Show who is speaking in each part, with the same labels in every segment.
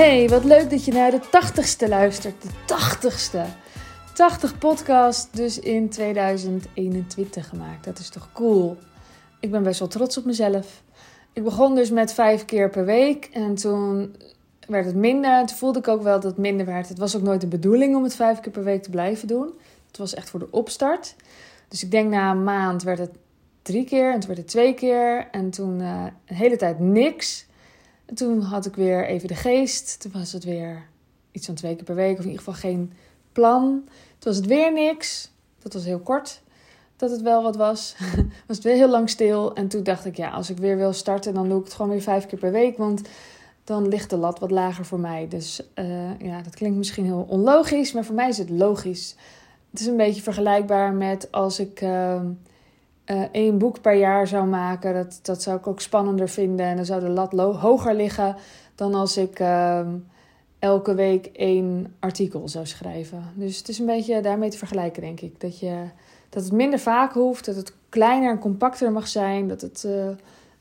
Speaker 1: Hey, wat leuk dat je naar de 80ste luistert. De 80ste. 80 podcast dus in 2021 gemaakt. Dat is toch cool? Ik ben best wel trots op mezelf. Ik begon dus met vijf keer per week en toen werd het minder. Toen voelde ik ook wel dat het minder werd. Het was ook nooit de bedoeling om het vijf keer per week te blijven doen. Het was echt voor de opstart. Dus ik denk na een maand werd het drie keer en toen werd het twee keer. En toen uh, een hele tijd niks. En toen had ik weer even de geest. Toen was het weer iets van twee keer per week, of in ieder geval geen plan. Toen was het weer niks. Dat was heel kort dat het wel wat was. was het weer heel lang stil. En toen dacht ik, ja, als ik weer wil starten, dan doe ik het gewoon weer vijf keer per week. Want dan ligt de lat wat lager voor mij. Dus uh, ja, dat klinkt misschien heel onlogisch, maar voor mij is het logisch. Het is een beetje vergelijkbaar met als ik uh, uh, één boek per jaar zou maken. Dat, dat zou ik ook spannender vinden. En dan zou de lat hoger liggen dan als ik ehm, elke week één artikel zou schrijven. Dus het is een beetje daarmee te vergelijken, denk ik. Dat, je, dat het minder vaak hoeft, dat het kleiner en compacter mag zijn. Dat, het, uh,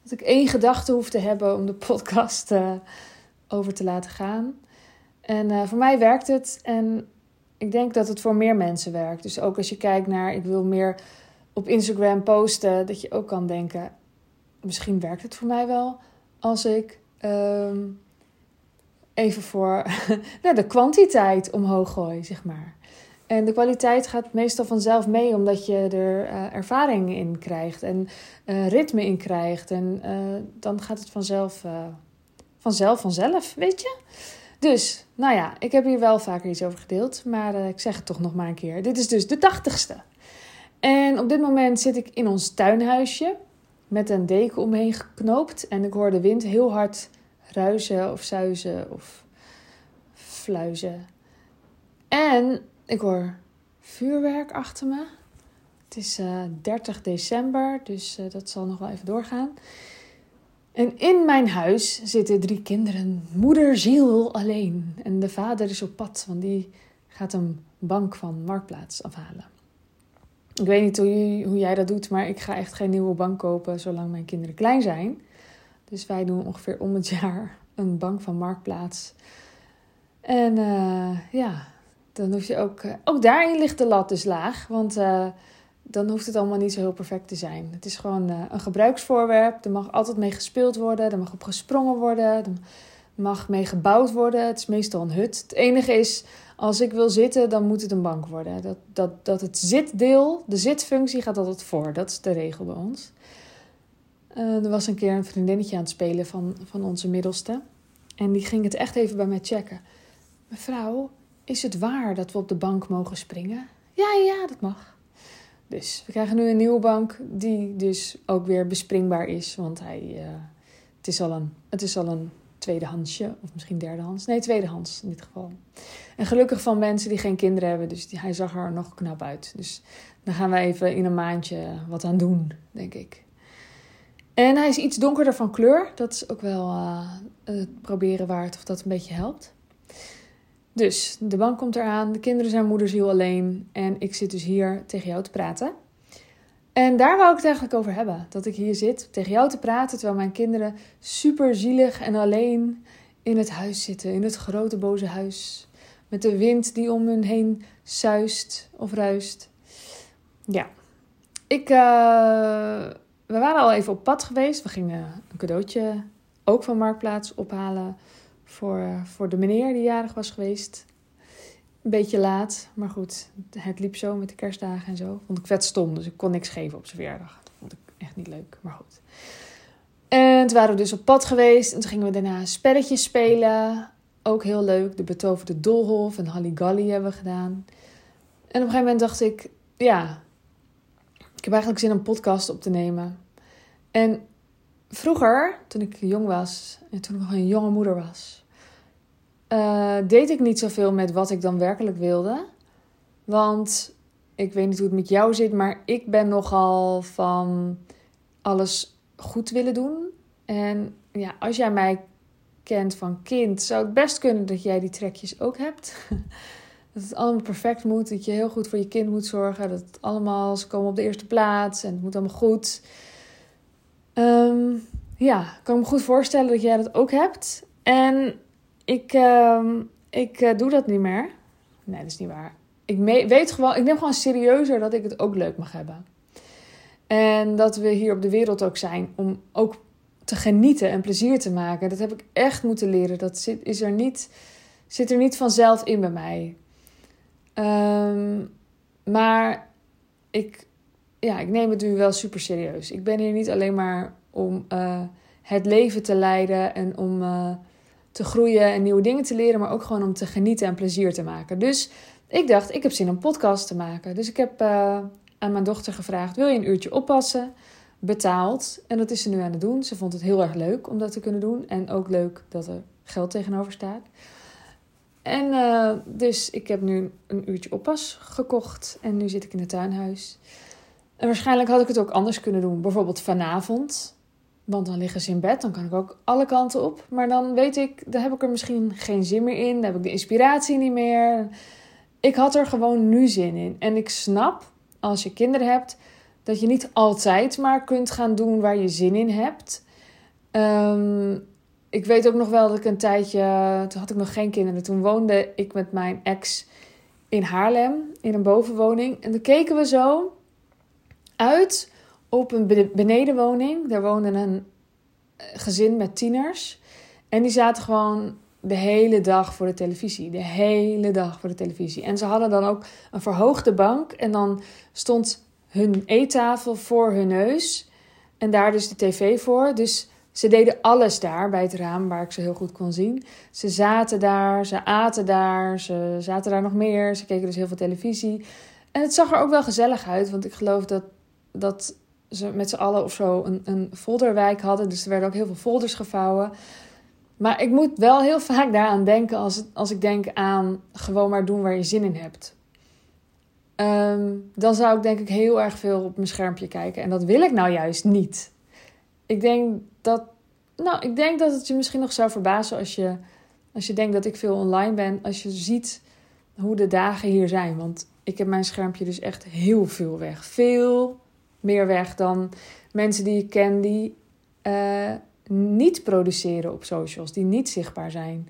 Speaker 1: dat ik één gedachte hoef te hebben om de podcast uh, over te laten gaan. En voor mij werkt het. En ik denk dat het voor meer mensen werkt. Dus ook als je kijkt naar, ik wil meer op Instagram posten, dat je ook kan denken: misschien werkt het voor mij wel als ik um, even voor nou, de kwantiteit omhoog gooi, zeg maar. En de kwaliteit gaat meestal vanzelf mee, omdat je er uh, ervaring in krijgt en uh, ritme in krijgt. En uh, dan gaat het vanzelf, vanzelf, vanzelf, weet je? Dus, nou ja, ik heb hier wel vaker iets over gedeeld, maar ik zeg het toch nog maar een keer. Dit is dus de tachtigste. En op dit moment zit ik in ons tuinhuisje met een deken omheen geknoopt. En ik hoor de wind heel hard ruizen of zuizen of fluizen. En ik hoor vuurwerk achter me. Het is uh, 30 december, dus uh, dat zal nog wel even doorgaan. En in mijn huis zitten drie kinderen. Moeder ziel alleen. En de vader is op pad, want die gaat een bank van Marktplaats afhalen. Ik weet niet hoe, hoe jij dat doet, maar ik ga echt geen nieuwe bank kopen zolang mijn kinderen klein zijn. Dus wij doen ongeveer om het jaar een bank van Marktplaats. En uh, ja, dan hoef je ook. Uh, ook daarin ligt de lat dus laag. Want uh, dan hoeft het allemaal niet zo heel perfect te zijn. Het is gewoon een gebruiksvoorwerp. Er mag altijd mee gespeeld worden. Er mag op gesprongen worden. Er mag mee gebouwd worden. Het is meestal een hut. Het enige is, als ik wil zitten, dan moet het een bank worden. Dat, dat, dat het zitdeel, de zitfunctie gaat altijd voor. Dat is de regel bij ons. Uh, er was een keer een vriendinnetje aan het spelen van, van onze middelste. En die ging het echt even bij mij checken. Mevrouw, is het waar dat we op de bank mogen springen? Ja, ja, dat mag. Dus we krijgen nu een nieuwe bank die dus ook weer bespringbaar is. Want hij, uh, het, is al een, het is al een tweedehandsje, of misschien derdehands. Nee, tweedehands in dit geval. En gelukkig van mensen die geen kinderen hebben, dus hij zag er nog knap uit. Dus dan gaan we even in een maandje wat aan doen, denk ik. En hij is iets donkerder van kleur. Dat is ook wel uh, het proberen waard of dat een beetje helpt. Dus de bank komt eraan, de kinderen zijn moederziel alleen en ik zit dus hier tegen jou te praten. En daar wou ik het eigenlijk over hebben. Dat ik hier zit tegen jou te praten terwijl mijn kinderen super zielig en alleen in het huis zitten. In het grote boze huis. Met de wind die om hun heen suist of ruist. Ja. Ik, uh, we waren al even op pad geweest. We gingen een cadeautje ook van Marktplaats ophalen. Voor, voor de meneer die jarig was geweest. Een beetje laat, maar goed. Het liep zo met de kerstdagen en zo. Vond ik vet stom, dus ik kon niks geven op zijn verjaardag. Dat vond ik echt niet leuk, maar goed. En toen waren we dus op pad geweest. En toen gingen we daarna spelletjes spelen. Ook heel leuk. De betoverde Dolhof en Halligalli hebben we gedaan. En op een gegeven moment dacht ik... Ja, ik heb eigenlijk zin om een podcast op te nemen. En vroeger, toen ik jong was... En toen ik nog een jonge moeder was uh, deed ik niet zoveel met wat ik dan werkelijk wilde. Want ik weet niet hoe het met jou zit, maar ik ben nogal van alles goed willen doen. En ja, als jij mij kent van kind, zou het best kunnen dat jij die trekjes ook hebt. dat het allemaal perfect moet, dat je heel goed voor je kind moet zorgen. Dat het allemaal, ze komen op de eerste plaats en het moet allemaal goed. Um, ja, kan ik me goed voorstellen dat jij dat ook hebt. En ik, ehm, ik eh, doe dat niet meer. Nee, dat is niet waar. Ik weet gewoon, ik neem gewoon serieuzer dat ik het ook leuk mag hebben. En dat we hier op de wereld ook zijn om ook te genieten en plezier te maken. Dat heb ik echt moeten leren. Dat zit, is er niet, zit er niet vanzelf in bij mij. Ehm, maar ik, ja, ik neem het nu wel super serieus. Ik ben hier niet alleen maar om uh, het leven te leiden en om uh, te groeien en nieuwe dingen te leren, maar ook gewoon om te genieten en plezier te maken. Dus ik dacht, ik heb zin om podcast te maken. Dus ik heb uh, aan mijn dochter gevraagd: wil je een uurtje oppassen? Betaald. En dat is ze nu aan het doen. Ze vond het heel erg leuk om dat te kunnen doen. En ook leuk dat er geld tegenover staat. En uh, dus ik heb nu een uurtje oppas gekocht. En nu zit ik in het tuinhuis. En waarschijnlijk had ik het ook anders kunnen doen. Bijvoorbeeld vanavond. Want dan liggen ze in bed. Dan kan ik ook alle kanten op. Maar dan weet ik, daar heb ik er misschien geen zin meer in. Dan heb ik de inspiratie niet meer. Ik had er gewoon nu zin in. En ik snap, als je kinderen hebt, dat je niet altijd maar kunt gaan doen waar je zin in hebt. Um, ik weet ook nog wel dat ik een tijdje, toen had ik nog geen kinderen, toen woonde ik met mijn ex in Haarlem in een bovenwoning. En dan keken we zo uit op een benedenwoning. Daar woonde een eh, gezin met tieners. En die zaten gewoon de hele dag voor de televisie. De hele dag voor de televisie. En ze hadden dan ook een verhoogde bank. En dan stond hun eettafel voor hun neus. En daar dus de tv voor. Dus ze deden alles daar bij het raam waar ik ze heel goed kon zien. Ze zaten daar, ze aten daar, ze zaten daar nog meer. Ze keken dus heel veel televisie. En het zag er ook wel gezellig uit, want ik geloof dat, dat ze met z'n allen of zo een, een folderwijk hadden. Dus er werden ook heel veel folders gevouwen. Maar ik moet wel heel vaak daaraan denken als, als ik denk aan gewoon maar doen waar je zin in hebt. Ehm, dan zou ik denk ik heel erg veel op mijn schermpje kijken. En dat wil ik nou juist niet. Ik denk dat, nou, ik denk dat het je misschien nog zou verbazen als je, als je denkt dat ik veel online ben. Als je ziet hoe de dagen hier zijn. Want ik heb mijn schermpje dus echt heel veel weg. Veel meer weg dan mensen die ik ken die uh, niet produceren op socials, die niet zichtbaar zijn.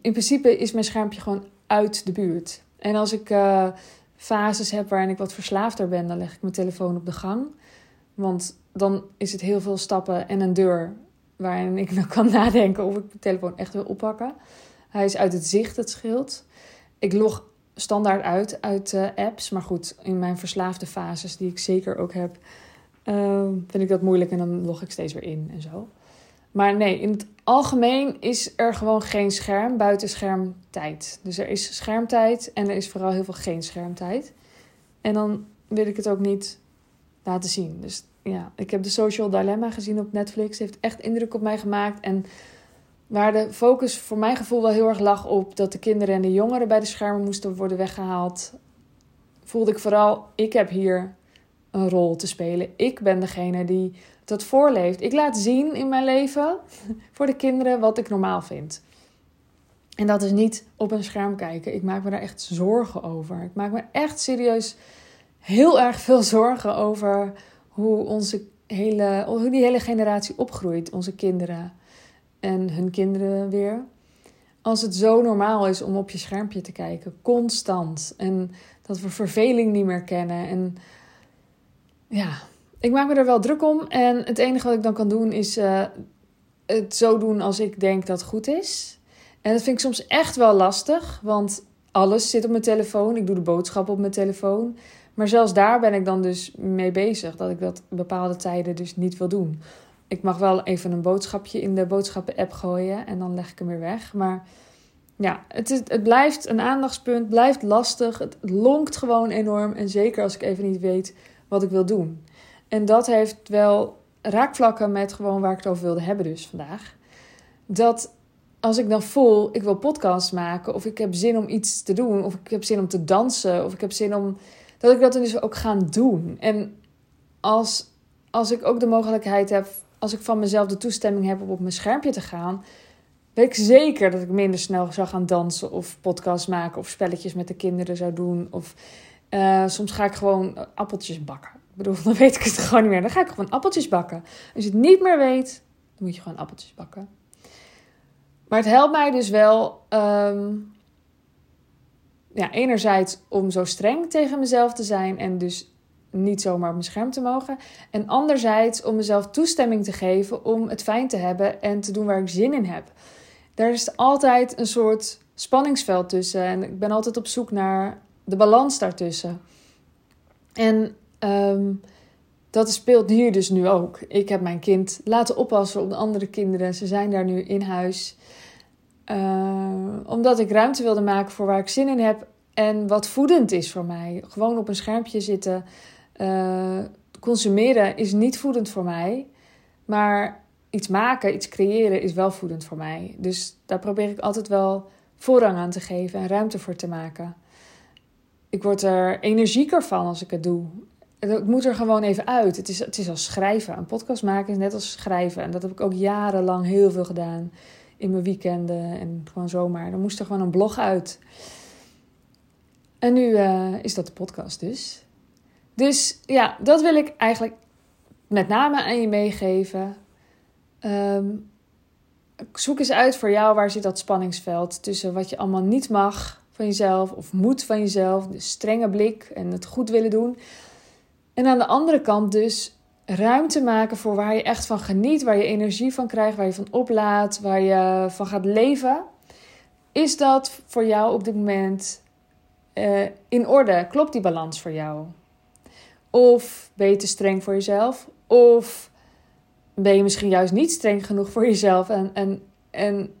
Speaker 1: In principe is mijn schermpje gewoon uit de buurt. En als ik uh, fases heb waarin ik wat verslaafder ben, dan leg ik mijn telefoon op de gang. Want dan is het heel veel stappen en een deur waarin ik dan kan nadenken of ik de telefoon echt wil oppakken. Hij is uit het zicht, het scheelt. Ik log standaard uit uit uh, apps. Maar goed, in mijn verslaafde fases, die ik zeker ook heb, uh, vind ik dat moeilijk en dan log ik steeds weer in en zo. Maar nee, in het algemeen is er gewoon geen scherm buiten schermtijd. Dus er is schermtijd en er is vooral heel veel geen schermtijd. En dan wil ik het ook niet laten zien. Dus ja, ik heb de Social Dilemma gezien op Netflix. Heeft echt indruk op mij gemaakt. En waar de focus voor mijn gevoel wel heel erg lag op dat de kinderen en de jongeren bij de schermen moesten worden weggehaald, voelde ik vooral: ik heb hier een rol te spelen. Ik ben degene die dat voorleeft. Ik laat zien in mijn leven voor de kinderen wat ik normaal vind. En dat is niet op een scherm kijken. Ik maak me daar echt zorgen over. Ik maak me echt serieus heel erg veel zorgen over hoe, onze hele, hoe die hele generatie opgroeit, onze kinderen en hun kinderen weer. Als het zo normaal is om op je schermpje te kijken, constant. En dat we verveling niet meer kennen. En ja, ik maak me er wel druk om. En het enige wat ik dan kan doen is uh, het zo doen als ik denk dat goed is. En dat vind ik soms echt wel lastig, want alles zit op mijn telefoon. Ik doe de boodschappen op mijn telefoon. Maar zelfs daar ben ik dan dus mee bezig. Dat ik dat bepaalde tijden dus niet wil doen. Ik mag wel even een boodschapje in de boodschappen-app gooien. En dan leg ik hem weer weg. Maar ja, het, is, het blijft een aandachtspunt. Blijft lastig. Het lonkt gewoon enorm. En zeker als ik even niet weet wat ik wil doen. En dat heeft wel raakvlakken met gewoon waar ik het over wilde hebben dus vandaag. Dat als ik dan voel, ik wil podcasts maken, of ik heb zin om iets te doen, of ik heb zin om te dansen, of ik heb zin om dat ik dat dus ook gaan doen. En als, als ik ook de mogelijkheid heb, als ik van mezelf de toestemming heb om op mijn schermpje te gaan, weet ik zeker dat ik minder snel zou gaan dansen of podcasts maken of spelletjes met de kinderen zou doen. Of uh, soms ga ik gewoon appeltjes bakken. Ik bedoel, dan weet ik het gewoon niet meer. Dan ga ik gewoon appeltjes bakken. Als je het niet meer weet, dan moet je gewoon appeltjes bakken. Maar het helpt mij dus wel, ehm, ja, enerzijds om zo streng tegen mezelf te zijn en dus niet zomaar op mijn scherm te mogen. En anderzijds om mezelf toestemming te geven om het fijn te hebben en te doen waar ik zin in heb. Daar is altijd een soort spanningsveld tussen en ik ben altijd op zoek naar de balans daartussen. En um, dat speelt hier dus nu ook. Ik heb mijn kind laten oppassen op de andere kinderen. Ze zijn daar nu in huis. Uh, omdat ik ruimte wilde maken voor waar ik zin in heb en wat voedend is voor mij. Gewoon op een schermpje zitten. Uh, consumeren is niet voedend voor mij. Maar iets maken, iets creëren is wel voedend voor mij. Dus daar probeer ik altijd wel voorrang aan te geven en ruimte voor te maken. Ik word er energieker van als ik het doe. Het moet er gewoon even uit. Het is, het is als schrijven. Een podcast maken is net als schrijven. En dat heb ik ook jarenlang heel veel gedaan. In mijn weekenden en gewoon zomaar. Dan moest er gewoon een blog uit. En nu uh, is dat de podcast dus. Dus ja, dat wil ik eigenlijk met name aan je meegeven. Um, zoek eens uit voor jou waar zit dat spanningsveld tussen wat je allemaal niet mag van jezelf of moet van jezelf, de strenge blik en het goed willen doen. En aan de andere kant dus ruimte maken voor waar je echt van geniet, waar je energie van krijgt, waar je van oplaat, waar je van gaat leven. Is dat voor jou op dit moment uh, in orde? Klopt die balans voor jou? Of ben je te streng voor jezelf? Of ben je misschien juist niet streng genoeg voor jezelf en, en, en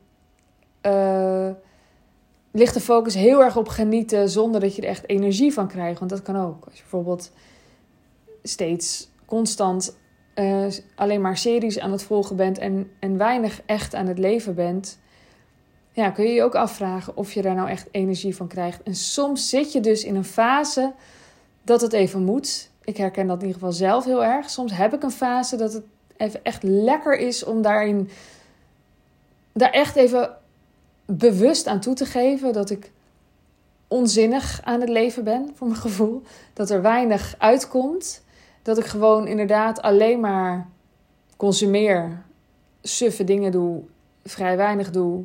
Speaker 1: uh, ligt de focus heel erg op genieten zonder dat je er echt energie van krijgt? Want dat kan ook. Als je bijvoorbeeld steeds constant uh, alleen maar series aan het volgen bent en, en weinig echt aan het leven bent, ja, kun je je ook afvragen of je daar nou echt energie van krijgt. En soms zit je dus in een fase dat het even moet. Ik herken dat in ieder geval zelf heel erg. Soms heb ik een fase dat het even echt lekker is om daarin daar echt even bewust aan toe te geven dat ik onzinnig aan het leven ben, voor mijn gevoel. Dat er weinig uitkomt dat ik gewoon inderdaad alleen maar consumeer, suffe dingen doe, vrij weinig doe.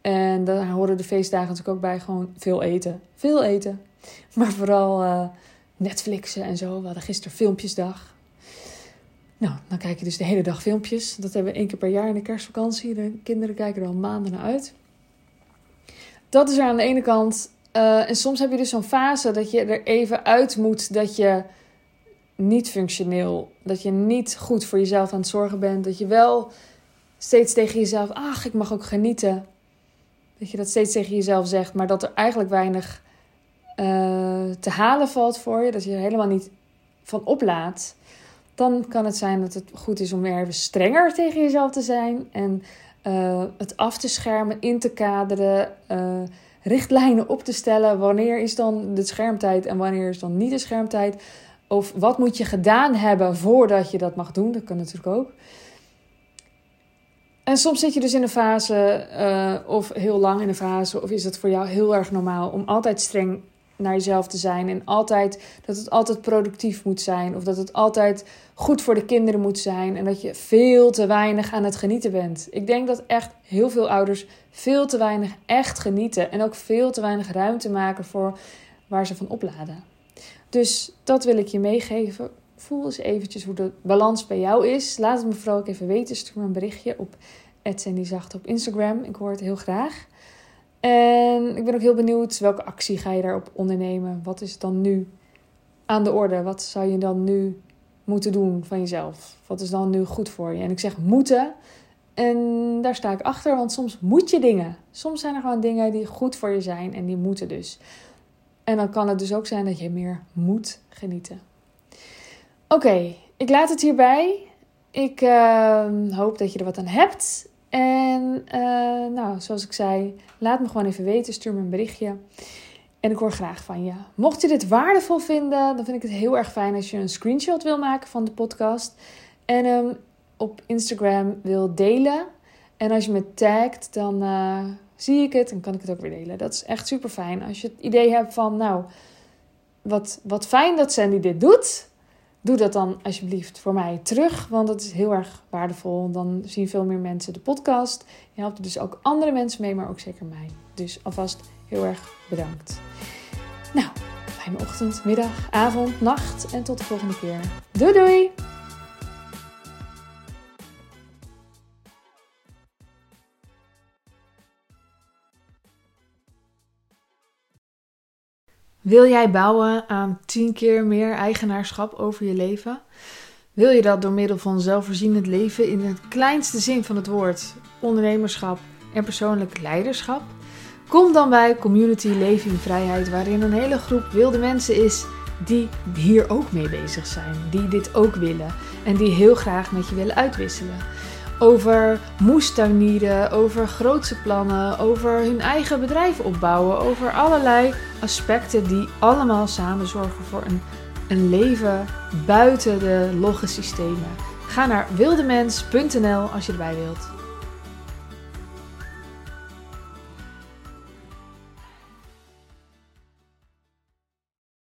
Speaker 1: En daar horen de feestdagen natuurlijk ook bij gewoon veel eten. Veel eten. Maar vooral uh, Netflixen en zo. We hadden gisteren filmpjesdag. Nou, dan kijk je dus de hele dag filmpjes. Dat hebben we één keer per jaar in de kerstvakantie. De kinderen kijken er al maanden naar uit. Dat is er aan de ene kant. Uh, en soms heb je dus zo'n fase dat je er even uit moet. Dat je niet functioneel. Dat je niet goed voor jezelf aan het zorgen bent. Dat je wel steeds tegen jezelf, ach, ik mag ook genieten. Dat je dat steeds tegen jezelf zegt, maar dat er eigenlijk weinig uh, te halen valt voor je. Dat je er helemaal niet van oplaat. Dan kan het zijn dat het goed is om weer even strenger tegen jezelf te zijn. En uh, het af te schermen, in te kaderen. Uh, richtlijnen op te stellen. Wanneer is dan de schermtijd en wanneer is dan niet de schermtijd? Of wat moet je gedaan hebben voordat je dat mag doen? Dat kan natuurlijk ook. En soms zit je dus in een fase, of heel lang in een fase, of is het voor jou heel erg normaal om altijd streng naar jezelf te zijn en altijd dat het altijd productief moet zijn, of dat het altijd goed voor de kinderen moet zijn en dat je veel te weinig aan het genieten bent. Ik denk dat echt heel veel ouders veel te weinig echt genieten en ook veel te weinig ruimte maken voor waar ze van opladen. Dus dat wil ik je meegeven. Voel eens eventjes hoe de balans bij jou is. Laat het me vooral ook even weten. Stuur me een berichtje op Zacht op Instagram. Ik hoor het heel graag. En ik ben ook heel benieuwd welke actie ga je daarop ondernemen. Wat is dan nu aan de orde? Wat zou je dan nu moeten doen van jezelf? Wat is dan nu goed voor je? En ik zeg moeten. En daar sta ik achter, want soms moet je dingen. Soms zijn er gewoon dingen die goed voor je zijn en die moeten dus. En dan kan het dus ook zijn dat je meer moet genieten. Oké, ik laat het hierbij. Ik uh, hoop dat je er wat aan hebt. En uh, nou, zoals ik zei, laat me gewoon even weten. Stuur me een berichtje. En ik hoor graag van je. Mocht je dit waardevol vinden, dan vind ik het heel erg fijn als je een screenshot wil maken van de podcast. En hem op Instagram wil delen. En als je me tagt, dan uh, zie ik het en kan ik het ook weer delen. Dat is echt super fijn. Als je het idee hebt van, nou, wat, wat fijn dat Sandy dit doet, doe dat dan alsjeblieft voor mij terug, want dat is heel erg waardevol. Dan zien veel meer mensen de podcast. Je helpt er dus ook andere mensen mee, maar ook zeker mij. Dus alvast heel erg bedankt. Nou, fijne ochtend, middag, avond, nacht en tot de volgende keer. Doei doei! Wil jij bouwen aan 10 keer meer eigenaarschap over je leven? Wil je dat door middel van zelfvoorzienend leven in het kleinste zin van het woord, ondernemerschap en persoonlijk leiderschap? Kom dan bij Community Leven in Vrijheid, waarin een hele groep wilde mensen is die hier ook mee bezig zijn, die dit ook willen en die heel graag met je willen uitwisselen over moestuinieren, over grootse plannen, over hun eigen bedrijf opbouwen, over allerlei aspecten die allemaal samen zorgen voor een, een leven buiten de logge systemen. Ga naar wildemens.nl als je erbij wilt.